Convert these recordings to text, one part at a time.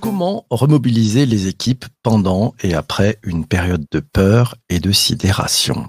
Comment remobiliser les équipes pendant et après une période de peur et de sidération?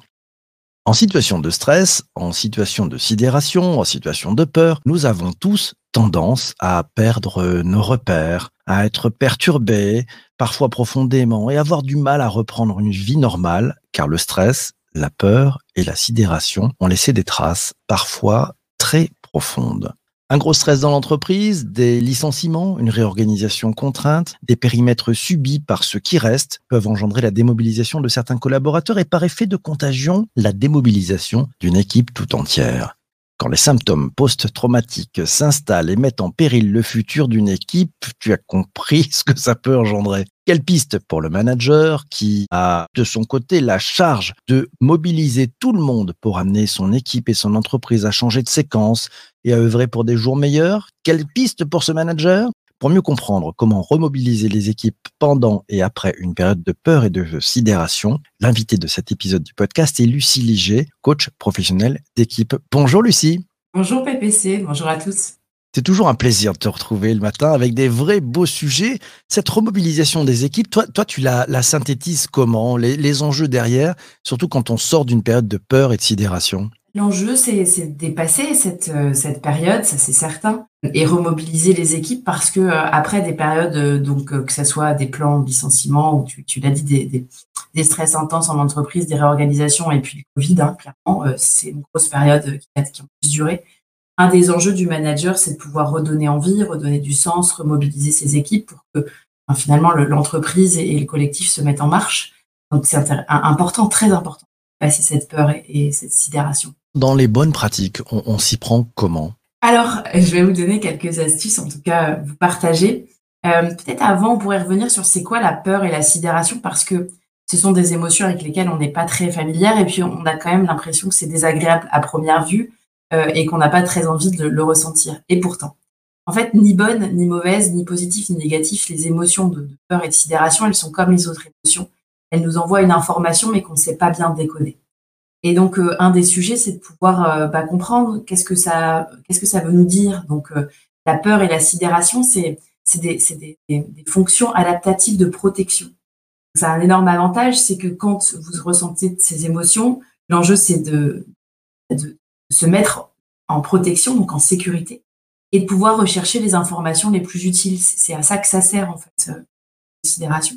En situation de stress, en situation de sidération, en situation de peur, nous avons tous tendance à perdre nos repères, à être perturbés, parfois profondément, et avoir du mal à reprendre une vie normale, car le stress, la peur et la sidération ont laissé des traces, parfois très profondes. Un gros stress dans l'entreprise, des licenciements, une réorganisation contrainte, des périmètres subis par ceux qui restent peuvent engendrer la démobilisation de certains collaborateurs et par effet de contagion, la démobilisation d'une équipe tout entière. Quand les symptômes post-traumatiques s'installent et mettent en péril le futur d'une équipe, tu as compris ce que ça peut engendrer. Quelle piste pour le manager qui a de son côté la charge de mobiliser tout le monde pour amener son équipe et son entreprise à changer de séquence et à œuvrer pour des jours meilleurs? Quelle piste pour ce manager? Pour mieux comprendre comment remobiliser les équipes pendant et après une période de peur et de sidération, l'invité de cet épisode du podcast est Lucie Liger, coach professionnel d'équipe. Bonjour Lucie. Bonjour PPC, bonjour à tous. C'est toujours un plaisir de te retrouver le matin avec des vrais beaux sujets. Cette remobilisation des équipes, toi, toi tu la, la synthétises comment les, les enjeux derrière, surtout quand on sort d'une période de peur et de sidération? L'enjeu, c'est de dépasser cette, euh, cette période, ça c'est certain, et remobiliser les équipes parce que euh, après des périodes, euh, donc que ce soit des plans de licenciement ou tu, l'as dit, des, stress intenses en entreprise, des réorganisations et puis le Covid, hein, clairement, c'est une grosse période qui a, duré. Un des enjeux du manager, c'est de pouvoir redonner envie, redonner du sens, remobiliser ses équipes pour que enfin, finalement le- l'entreprise et, et le collectif se mettent en marche. Donc c'est important, très important, passer cette peur et, et cette sidération. Dans les bonnes pratiques, on, on s'y prend comment? Alors, je vais vous donner quelques astuces, en tout cas, vous partager. Euh, Peut-être avant, on pourrait revenir sur c'est quoi la peur et la sidération, parce que ce sont des émotions avec lesquelles on n'est pas très familière, et puis on a quand même l'impression que c'est désagréable à première vue, euh, et qu'on n'a pas très envie de le ressentir. Et pourtant, en fait, ni bonne, ni mauvaise, ni positive, ni négative, les émotions de, de peur et de sidération, elles sont comme les autres émotions. Elles nous envoient une information, mais qu'on ne sait pas bien décoder. Et donc, euh, un des sujets, c'est de pouvoir euh, bah, comprendre qu'est-ce que ça, qu'est-ce que ça veut nous dire. Donc, euh, la peur et la sidération, c'est des, des, des, des fonctions adaptatives de protection. Ça a un énorme avantage, c'est que quand vous ressentez ces émotions, l'enjeu c'est de, de se mettre en protection, donc en sécurité, et de pouvoir rechercher les informations les plus utiles. C'est à ça que ça sert en fait, euh, la sidération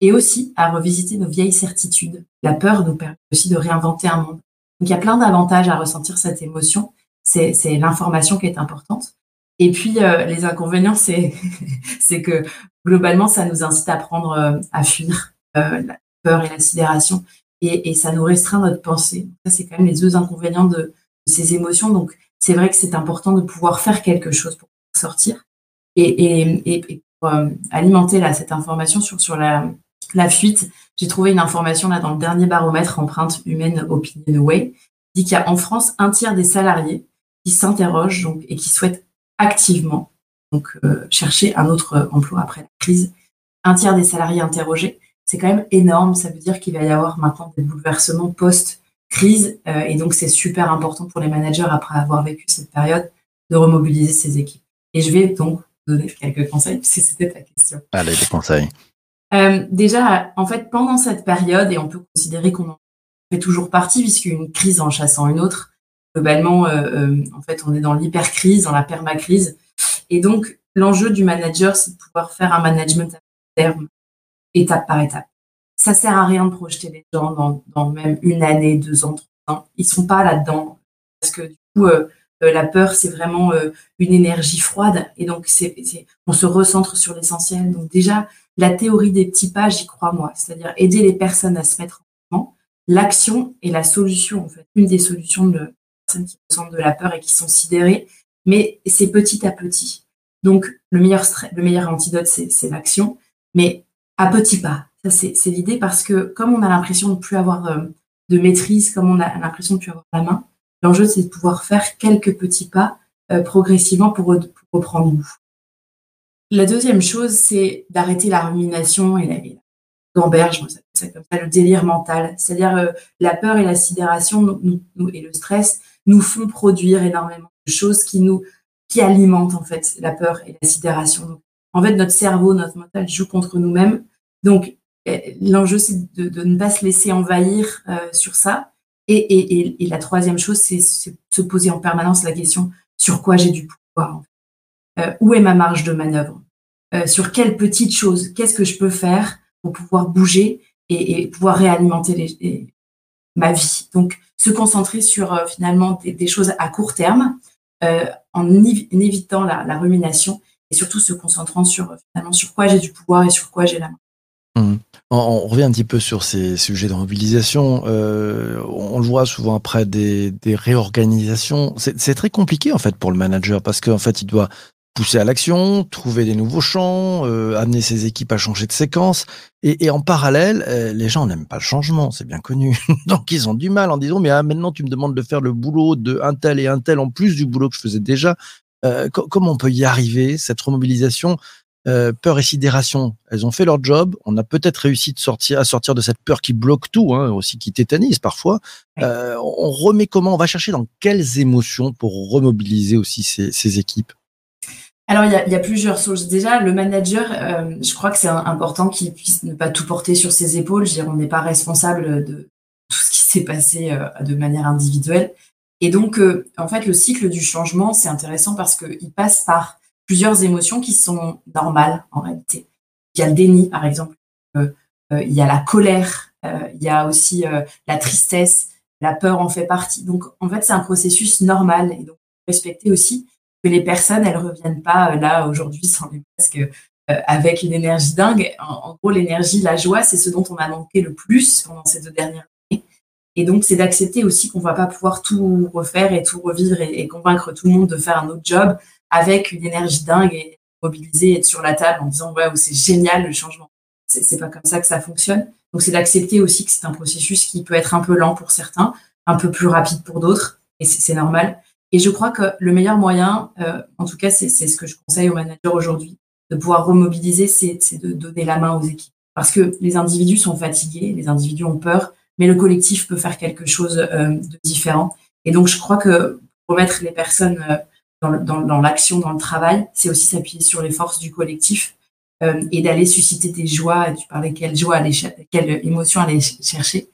et aussi à revisiter nos vieilles certitudes. La peur nous permet aussi de réinventer un monde. Donc il y a plein d'avantages à ressentir cette émotion. C'est l'information qui est importante. Et puis euh, les inconvénients, c'est c'est que globalement, ça nous incite à prendre euh, à fuir euh, la peur et la sidération, et, et ça nous restreint notre pensée. Ça, c'est quand même les deux inconvénients de, de ces émotions. Donc c'est vrai que c'est important de pouvoir faire quelque chose pour sortir et, et, et, et pour euh, alimenter là cette information sur sur la la fuite, j'ai trouvé une information là dans le dernier baromètre empreinte humaine Opinion Way, dit qu'il y a en France un tiers des salariés qui s'interrogent et qui souhaitent activement euh, chercher un autre euh, emploi après la crise. Un tiers des salariés interrogés, c'est quand même énorme. Ça veut dire qu'il va y avoir maintenant des bouleversements post-crise euh, et donc c'est super important pour les managers après avoir vécu cette période de remobiliser ses équipes. Et je vais donc donner quelques conseils puisque c'était ta question. Allez, des conseils. Euh, déjà, en fait, pendant cette période, et on peut considérer qu'on en fait toujours partie, puisqu'une crise en chassant une autre, globalement, euh, euh, en fait, on est dans l'hypercrise, dans la permacrise. Et donc, l'enjeu du manager, c'est de pouvoir faire un management à terme, étape par étape. Ça sert à rien de projeter les gens dans, dans même une année, deux ans, trois ans. Ils sont pas là-dedans. Parce que du coup, euh, euh, la peur, c'est vraiment euh, une énergie froide. Et donc, c'est, on se recentre sur l'essentiel. Donc déjà, la théorie des petits pas, j'y crois moi. C'est-à-dire aider les personnes à se mettre en mouvement. L'action est la solution, en fait. Une des solutions de personnes qui ressentent de la peur et qui sont sidérées. Mais c'est petit à petit. Donc, le meilleur, le meilleur antidote, c'est, l'action. Mais à petits pas. Ça, c'est, l'idée parce que comme on a l'impression de plus avoir euh, de maîtrise, comme on a l'impression de plus avoir la main, l'enjeu, c'est de pouvoir faire quelques petits pas euh, progressivement pour, pour reprendre goût. La deuxième chose, c'est d'arrêter la rumination et la, Gamberge, ça comme le délire mental. C'est-à-dire euh, la peur et la sidération nous, et le stress nous font produire énormément de choses qui nous qui alimentent en fait la peur et la sidération. En fait, notre cerveau, notre mental joue contre nous-mêmes. Donc, eh, l'enjeu, c'est de, ne pas se laisser envahir euh, sur ça. Et, la troisième chose, c'est se poser en permanence la question sur quoi j'ai du pouvoir. Euh, où est ma marge de manœuvre euh, Sur quelle petite chose Qu'est-ce que je peux faire pour pouvoir bouger et, pouvoir réalimenter ma vie Donc, se concentrer sur euh, finalement des, choses à court terme, en, évitant la, rumination et surtout se concentrant sur finalement sur quoi j'ai du pouvoir et sur quoi j'ai la main. Mmh. On, revient un petit peu sur ces sujets de mobilisation. On le voit souvent après des réorganisations. C'est très compliqué en fait pour le manager parce qu'en fait il doit pousser à l'action, trouver des nouveaux champs, euh, amener ses équipes à changer de séquence. Et, et en parallèle, euh, les gens n'aiment pas le changement, c'est bien connu. Donc ils ont du mal en disant mais ah, maintenant tu me demandes de faire le boulot de un tel et un tel en plus du boulot que je faisais déjà. Euh, comment on peut y arriver cette remobilisation? Peur et sidération, elles ont fait leur job. On a peut-être réussi de sortir, à sortir de cette peur qui bloque tout, hein, aussi qui tétanise parfois. On remet comment? On va chercher dans quelles émotions pour remobiliser aussi ces, ces équipes? Alors, il y, a, y, a, plusieurs choses. Déjà, le manager, euh, je crois que c'est important qu'il puisse ne pas tout porter sur ses épaules. Je veux dire, on n'est pas responsable de tout ce qui s'est passé euh, de manière individuelle. Et donc, euh, en fait, le cycle du changement, c'est intéressant parce qu'il passe par plusieurs émotions qui sont normales en réalité. Il y a le déni, par exemple. Euh, euh, il y a la colère. Euh, il y a aussi la tristesse. La peur en fait partie. Donc, en fait, c'est un processus normal. Et donc, respecter aussi que les personnes, elles reviennent pas là aujourd'hui sans les masques avec une énergie dingue. En, gros, l'énergie, la joie, c'est ce dont on a manqué le plus pendant ces deux dernières années. Et donc, c'est d'accepter aussi qu'on va pas pouvoir tout refaire et tout revivre et, convaincre tout le monde de faire un autre job avec une énergie dingue et mobiliser, être sur la table en disant ouais, c'est génial le changement. C'est pas comme ça que ça fonctionne. Donc, c'est d'accepter aussi que c'est un processus qui peut être un peu lent pour certains, un peu plus rapide pour d'autres, et c'est normal. Et je crois que le meilleur moyen, euh, en tout cas, c'est ce que je conseille aux managers aujourd'hui, de pouvoir remobiliser, c'est de donner la main aux équipes. Parce que les individus sont fatigués, les individus ont peur, mais le collectif peut faire quelque chose euh, de différent. Et donc, je crois que remettre les personnes euh, dans, dans, dans l'action, dans le travail, c'est aussi s'appuyer sur les forces du collectif euh, et d'aller susciter des joies. Tu parlais quelle joie aller, quelle émotion aller chercher.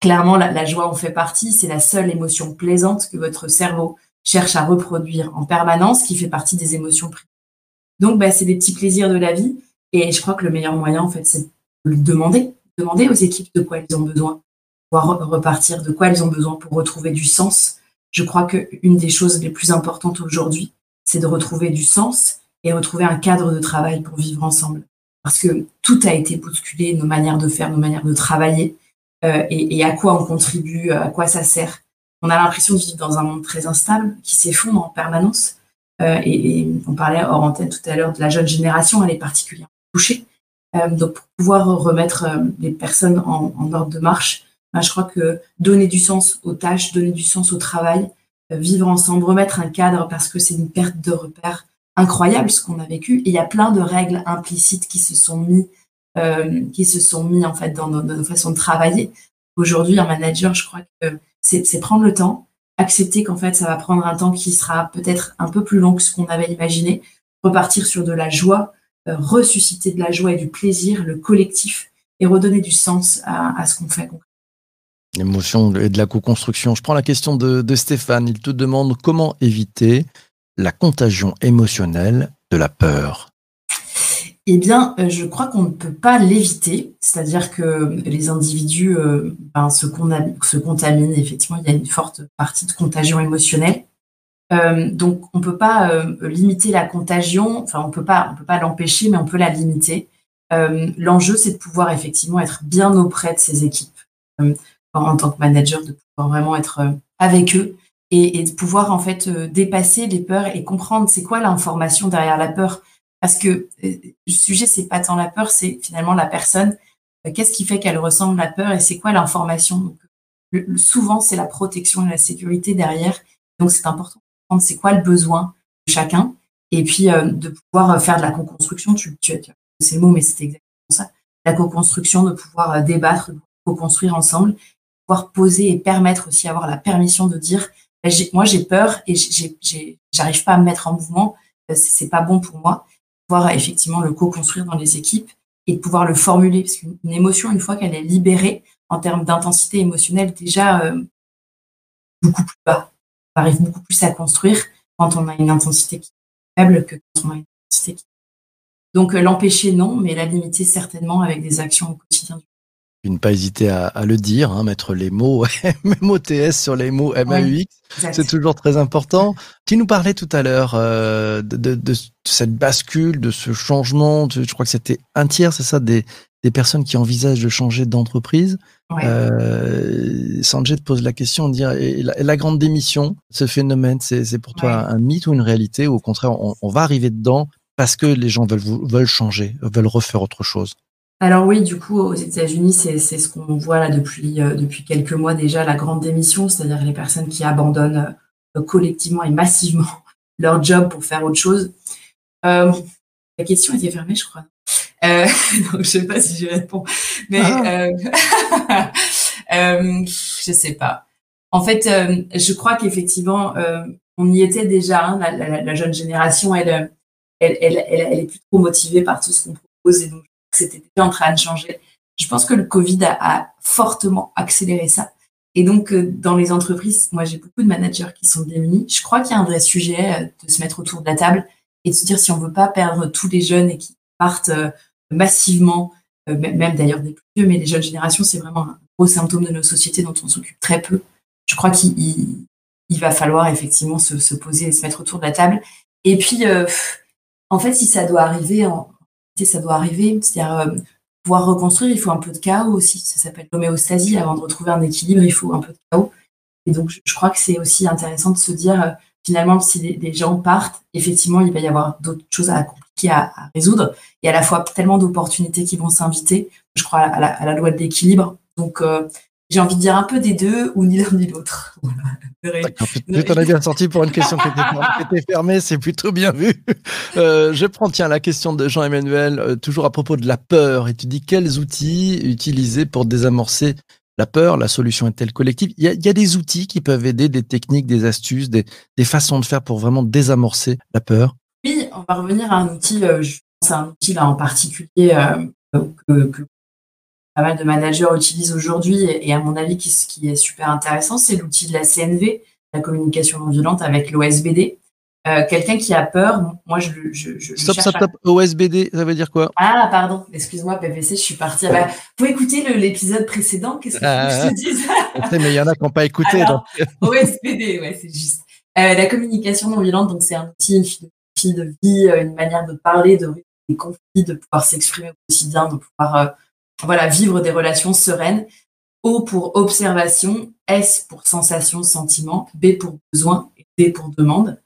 Clairement, la, la joie en fait partie. C'est la seule émotion plaisante que votre cerveau cherche à reproduire en permanence, qui fait partie des émotions primaires. Donc, bah, c'est des petits plaisirs de la vie. Et je crois que le meilleur moyen, en fait, c'est de demander, demander aux équipes de quoi elles ont besoin, pouvoir repartir de quoi elles ont besoin pour retrouver du sens je crois qu'une des choses les plus importantes aujourd'hui, c'est de retrouver du sens et retrouver un cadre de travail pour vivre ensemble. Parce que tout a été bousculé, nos manières de faire, nos manières de travailler, euh, et, à quoi on contribue, à quoi ça sert. On a l'impression de vivre dans un monde très instable, qui s'effondre en permanence. Euh, et, et, on parlait hors antenne tout à l'heure de la jeune génération, elle est particulièrement touchée. Euh, donc, pour pouvoir remettre euh, les personnes en, en ordre de marche, ben, je crois que donner du sens aux tâches, donner du sens au travail, euh, vivre ensemble, remettre un cadre parce que c'est une perte de repères incroyable ce qu'on a vécu. Il y a plein de règles implicites qui se sont mis, euh, qui se sont mis en fait dans nos, dans nos façons de travailler. Aujourd'hui, un manager, je crois que c'est prendre le temps, accepter qu'en fait ça va prendre un temps qui sera peut-être un peu plus long que ce qu'on avait imaginé, repartir sur de la joie, euh, ressusciter de la joie et du plaisir, le collectif, et redonner du sens à, ce qu'on fait L'émotion et de la co-construction. Je prends la question de, Stéphane. Il te demande comment éviter la contagion émotionnelle de la peur. Eh bien, euh, je crois qu'on ne peut pas l'éviter. C'est-à-dire que les individus euh, ben, se, se, contaminent. Effectivement, il y a une forte partie de contagion émotionnelle. Euh, donc, on ne peut pas limiter la contagion. Enfin, on on peut pas l'empêcher, mais on peut la limiter. L'enjeu, c'est de pouvoir effectivement être bien auprès de ses équipes en tant que manager, de pouvoir vraiment être avec eux et, et de pouvoir en fait dépasser les peurs et comprendre c'est quoi l'information derrière la peur. Parce que euh, le sujet, c'est pas tant la peur, c'est finalement la personne. Qu'est-ce qui fait qu'elle ressemble la peur et c'est quoi l'information? Souvent, c'est la protection et la sécurité derrière. Donc, c'est important de comprendre c'est quoi le besoin de chacun et puis de pouvoir faire de la co-construction. Tu, tu, tu c'est le mot, mais c'était exactement ça. la co-construction, de pouvoir euh, débattre, de co-construire ensemble, pouvoir poser et permettre aussi avoir la permission de dire ben, moi j'ai peur et j'arrive pas à me mettre en mouvement, euh, c'est pas bon pour moi. Effectivement le co-construire dans les équipes et de pouvoir le formuler parce qu'une émotion une fois qu'elle est libérée en termes d'intensité émotionnelle déjà euh, beaucoup plus bas. On arrive beaucoup plus à construire quand on a une intensité qui est faible que quand on a une intensité qui donc euh, l'empêcher, non, mais la limiter certainement avec des actions au quotidien. Ne pas hésiter à, le dire, hein, mettre les mots MOTS sur les mots MAUX, c'est toujours très important. Tu nous parlais tout à l'heure euh, de, cette bascule, de ce changement, je crois que c'était un tiers, c'est ça, des, personnes qui envisagent de changer d'entreprise. Euh, Sanjay te pose la question, de dire, la, grande démission, ce phénomène, c'est pour toi un mythe ou une réalité, ou au contraire, on va arriver dedans parce que les gens veulent, veulent changer, veulent refaire autre chose? Alors oui, du coup, aux États-Unis, c'est ce qu'on voit là depuis, euh, depuis quelques mois déjà, la grande démission, c'est-à-dire les personnes qui abandonnent euh, collectivement et massivement leur job pour faire autre chose. Euh, la question était fermée, je crois. donc je sais pas si je réponds, mais ah. je sais pas. En fait, je crois qu'effectivement, on y était déjà. Hein, la, la, jeune génération, elle elle, elle, elle, est plus trop motivée par tout ce qu'on propose et donc c'était déjà en train de changer. Je pense que le Covid a, fortement accéléré ça. Et donc, euh, dans les entreprises, moi, j'ai beaucoup de managers qui sont démunis. Je crois qu'il y a un vrai sujet euh, de se mettre autour de la table et de se dire si on veut pas perdre tous les jeunes et qui partent euh, massivement, même d'ailleurs des plus vieux, mais les jeunes générations, c'est vraiment un gros symptôme de nos sociétés dont on s'occupe très peu. Je crois qu'il il, va falloir effectivement se, se, poser et se mettre autour de la table. Et puis, en fait, si ça doit arriver, en, ça doit arriver, c'est-à-dire euh, pouvoir reconstruire, il faut un peu de chaos aussi. Ça s'appelle l'homéostasie. Avant de retrouver un équilibre, il faut un peu de chaos. Et donc, je, crois que c'est aussi intéressant de se dire, euh, finalement, si des, gens partent, effectivement, il va y avoir d'autres choses à compliquer à, résoudre. Et à la fois tellement d'opportunités qui vont s'inviter. Je crois à la, loi de l'équilibre. Donc, euh, j'ai envie de dire un peu des deux ou ni l'un ni l'autre. tu t'en as bien sorti pour une question qui était, fermée, c'est plutôt bien vu. Euh, je prends tiens la question de Jean-Emmanuel, euh, toujours à propos de la peur, et tu dis quels outils utiliser pour désamorcer la peur? La solution est-elle collective? Il y, a, des outils qui peuvent aider, des techniques, des astuces, des, façons de faire pour vraiment désamorcer la peur? Oui, on va revenir à un outil, euh, je pense à un outil là en particulier que, que pas mal de managers utilisent aujourd'hui et, à mon avis, ce qui est super intéressant, c'est l'outil de la CNV, la communication non violente avec l'OSBD. Euh, quelqu'un qui a peur, moi je je, je Stop, stop, stop, OSBD, ça veut dire quoi? Ah pardon, excuse-moi PPC, je suis partie. Ah bah, faut écouter l'épisode précédent, qu'est-ce que je te dis? Mais il y en a qui n'ont pas écouté. donc. OSBD, ouais, c'est juste. Euh, la communication non violente, donc c'est un outil, une philosophie de vie, euh, une manière de parler, de des conflits, de pouvoir s'exprimer au quotidien, de pouvoir voilà, vivre des relations sereines. O pour observation, S pour sensation, sentiment, B pour besoin et D pour demande.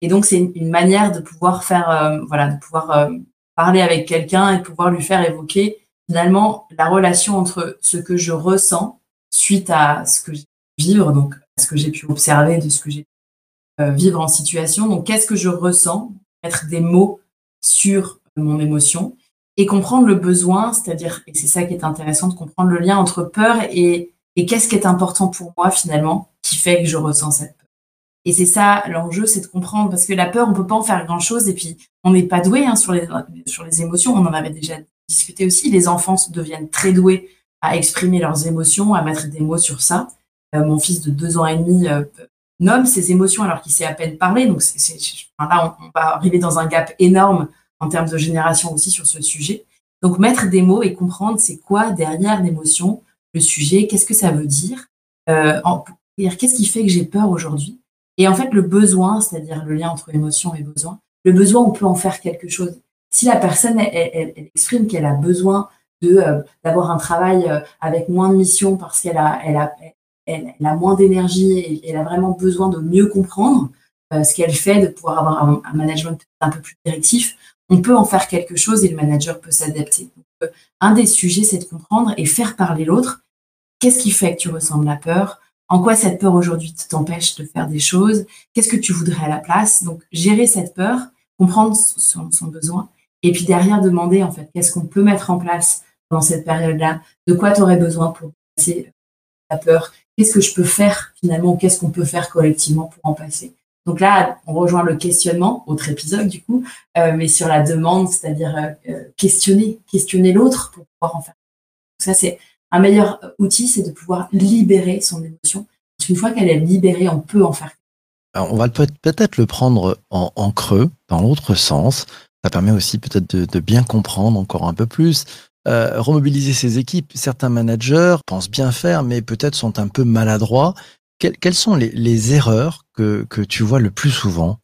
Et donc, c'est une, manière de pouvoir faire, euh, voilà, de pouvoir euh, parler avec quelqu'un et pouvoir lui faire évoquer finalement la relation entre ce que je ressens suite à ce que j'ai pu vivre, donc à ce que j'ai pu observer de ce que j'ai pu euh, vivre en situation. Donc, qu'est-ce que je ressens? Mettre des mots sur mon émotion et comprendre le besoin, c'est-à-dire, et c'est ça qui est intéressant, de comprendre le lien entre peur et, et qu'est-ce qui est important pour moi finalement, qui fait que je ressens cette peur. Et c'est ça l'enjeu, c'est de comprendre, parce que la peur, on peut pas en faire grand-chose, et puis on n'est pas doué hein, sur, les, sur les émotions, on en avait déjà discuté aussi, les enfants deviennent très doués à exprimer leurs émotions, à mettre des mots sur ça. Euh, mon fils de deux ans et demi euh, nomme ses émotions alors qu'il sait à peine parler, donc c'est, là on, on va arriver dans un gap énorme en termes de génération aussi sur ce sujet. Donc mettre des mots et comprendre c'est quoi derrière l'émotion, le sujet, qu'est-ce que ça veut dire, euh, qu'est-ce qui fait que j'ai peur aujourd'hui? Et en fait, le besoin, c'est-à-dire le lien entre émotion et besoin, le besoin, on peut en faire quelque chose. Si la personne, elle, exprime qu'elle a besoin de euh, d'avoir un travail euh, avec moins de missions parce qu'elle a, elle a, elle, a moins d'énergie et elle a vraiment besoin de mieux comprendre ce qu'elle fait, de pouvoir avoir un, un management un peu plus directif, on peut en faire quelque chose et le manager peut s'adapter. Euh, un des sujets, c'est de comprendre et faire parler l'autre. Qu'est-ce qui fait que tu ressens de la peur? En quoi cette peur aujourd'hui t'empêche de faire des choses? Qu'est-ce que tu voudrais à la place? Donc, gérer cette peur, comprendre son, besoin, et puis derrière demander en fait qu'est-ce qu'on peut mettre en place dans cette période-là? De quoi tu aurais besoin pour passer la peur? Qu'est-ce que je peux faire finalement? Qu'est-ce qu'on peut faire collectivement pour en passer? Donc là, on rejoint le questionnement, autre épisode du coup, euh, mais sur la demande, c'est-à-dire euh, euh, questionner, questionner l'autre pour pouvoir en faire. ça, c'est un meilleur outil, c'est de pouvoir libérer son émotion. Une fois qu'elle est libérée, on peut en faire. On va peut-être le prendre en, creux, dans l'autre sens. Ça permet aussi peut-être de, bien comprendre encore un peu plus. remobiliser ses équipes. Certains managers pensent bien faire, mais peut-être sont un peu maladroits quelles sont les, erreurs que, tu vois le plus souvent?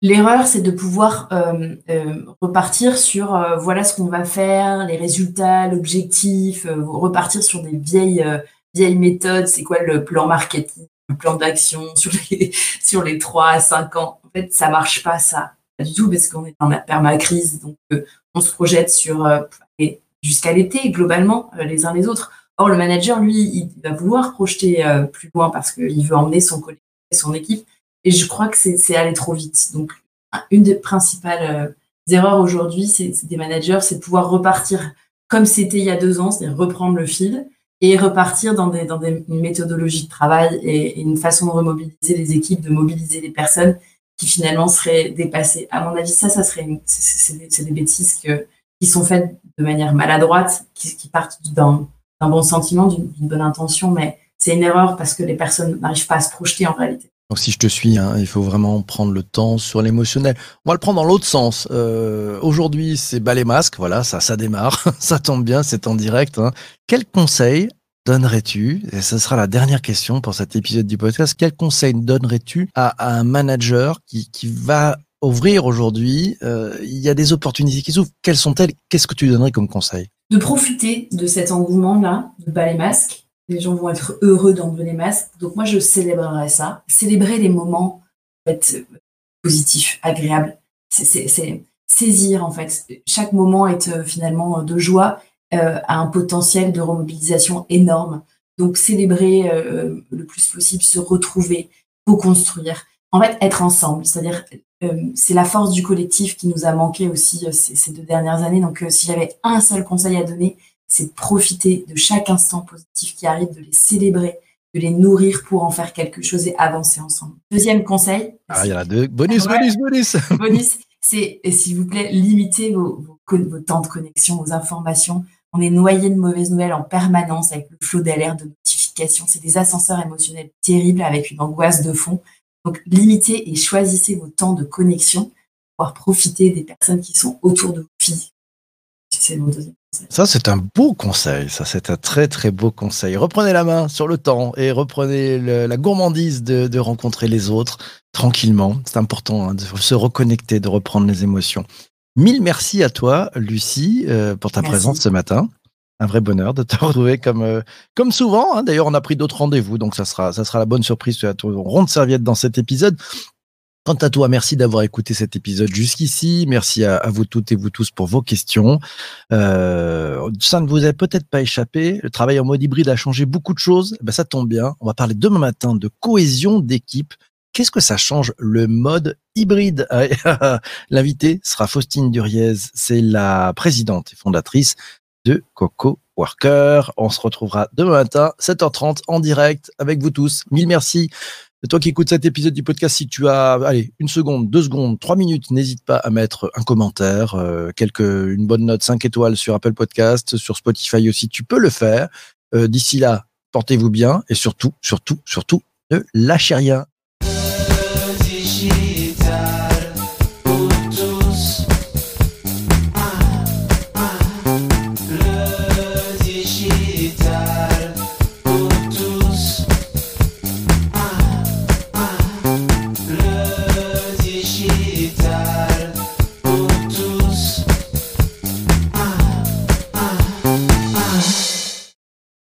L'erreur, c'est de pouvoir euh, euh, repartir sur euh, voilà ce qu'on va faire, les résultats, l'objectif, repartir sur des vieilles vieilles méthodes. C'est quoi le plan marketing, le plan d'action sur les sur les trois à cinq ans? En fait, ça marche pas ça, pas du tout parce qu'on est dans la permacrise, donc on se projette sur jusqu'à l'été globalement les uns les autres. Or, le manager, lui, il va vouloir projeter euh, plus loin parce qu'il veut emmener son collègue et son équipe. Et je crois que c'est aller trop vite. Donc, une des principales euh, erreurs aujourd'hui, c'est des managers, c'est de pouvoir repartir comme c'était il y a deux ans, c'est-à-dire reprendre le fil et repartir dans, des, dans des, une méthodologie de travail et, une façon de remobiliser les équipes, de mobiliser les personnes qui finalement seraient dépassées. À mon avis, ça, ça serait, c'est des bêtises qui sont faites de manière maladroite, qui, qui partent d'un un bon sentiment, d'une bonne intention, mais c'est une erreur parce que les personnes n'arrivent pas à se projeter en réalité. Donc si je te suis, hein, il faut vraiment prendre le temps sur l'émotionnel. On va le prendre dans l'autre sens. Euh, Aujourd'hui, c'est bas les masques, voilà, ça, ça démarre, ça tombe bien, c'est en direct. Hein. Quel conseil donnerais-tu, et ce sera la dernière question pour cet épisode du podcast, quel conseil donnerais-tu à, un manager qui, qui va ouvrir aujourd'hui euh, Il y a des opportunités qui s'ouvrent? Quelles sont-elles? Qu'est-ce que tu donnerais comme conseil? De profiter de cet engouement-là, de bas les masques. Les gens vont être heureux d'enlever les masques. Donc moi, je célébrerai ça. Célébrer les moments positifs, agréables. C'est saisir, en fait. Chaque moment est euh, finalement de joie, euh, a un potentiel de remobilisation énorme. Donc célébrer euh, le plus possible, se retrouver, co-construire. En fait, être ensemble, c'est-à-dire c'est la force du collectif qui nous a manqué aussi euh, ces, deux dernières années. Donc, euh, si j'avais un seul conseil à donner, c'est de profiter de chaque instant positif qui arrive, de les célébrer, de les nourrir pour en faire quelque chose et avancer ensemble. Deuxième conseil. Ah, il y en a deux. Bonus, bonus, bonus. bonus, c'est, s'il vous plaît, limitez vos, vos, temps de connexion, vos informations. On est noyé de mauvaises nouvelles en permanence avec le flot d'alerte, de notifications. C'est des ascenseurs émotionnels terribles avec une angoisse de fond. Donc, limitez et choisissez vos temps de connexion pour pouvoir profiter des personnes qui sont autour de vous physiquement. C'est mon deuxième conseil. Ça, c'est un beau conseil. Ça, c'est un très, très beau conseil. Reprenez la main sur le temps et reprenez la gourmandise de, rencontrer les autres tranquillement. C'est important hein, de se reconnecter, de reprendre les émotions. Mille merci à toi, Lucie, euh, pour ta présence ce matin un vrai bonheur de te retrouver comme, euh, comme souvent. Hein. D'ailleurs, on a pris d'autres rendez-vous, donc ça sera, ça sera la bonne surprise sur la ronde serviette dans cet épisode. Quant à toi, merci d'avoir écouté cet épisode jusqu'ici. Merci à, vous toutes et vous tous pour vos questions. Euh, ça ne vous a peut-être pas échappé. Le travail en mode hybride a changé beaucoup de choses. Eh ben, ça tombe bien. On va parler demain matin de cohésion d'équipe. Qu'est-ce que ça change le mode hybride? L'invité sera Faustine Duriez. C'est la présidente et fondatrice de Coco Worker. On se retrouvera demain matin, 7h30 en direct avec vous tous. Mille merci. Toi qui écoutes cet épisode du podcast, si tu as allez, une seconde, deux secondes, trois minutes, n'hésite pas à mettre un commentaire, euh, quelques, une bonne note 5 étoiles sur Apple Podcast, sur Spotify aussi, tu peux le faire. Euh, d'ici là, portez-vous bien et surtout, surtout, surtout, ne lâchez rien.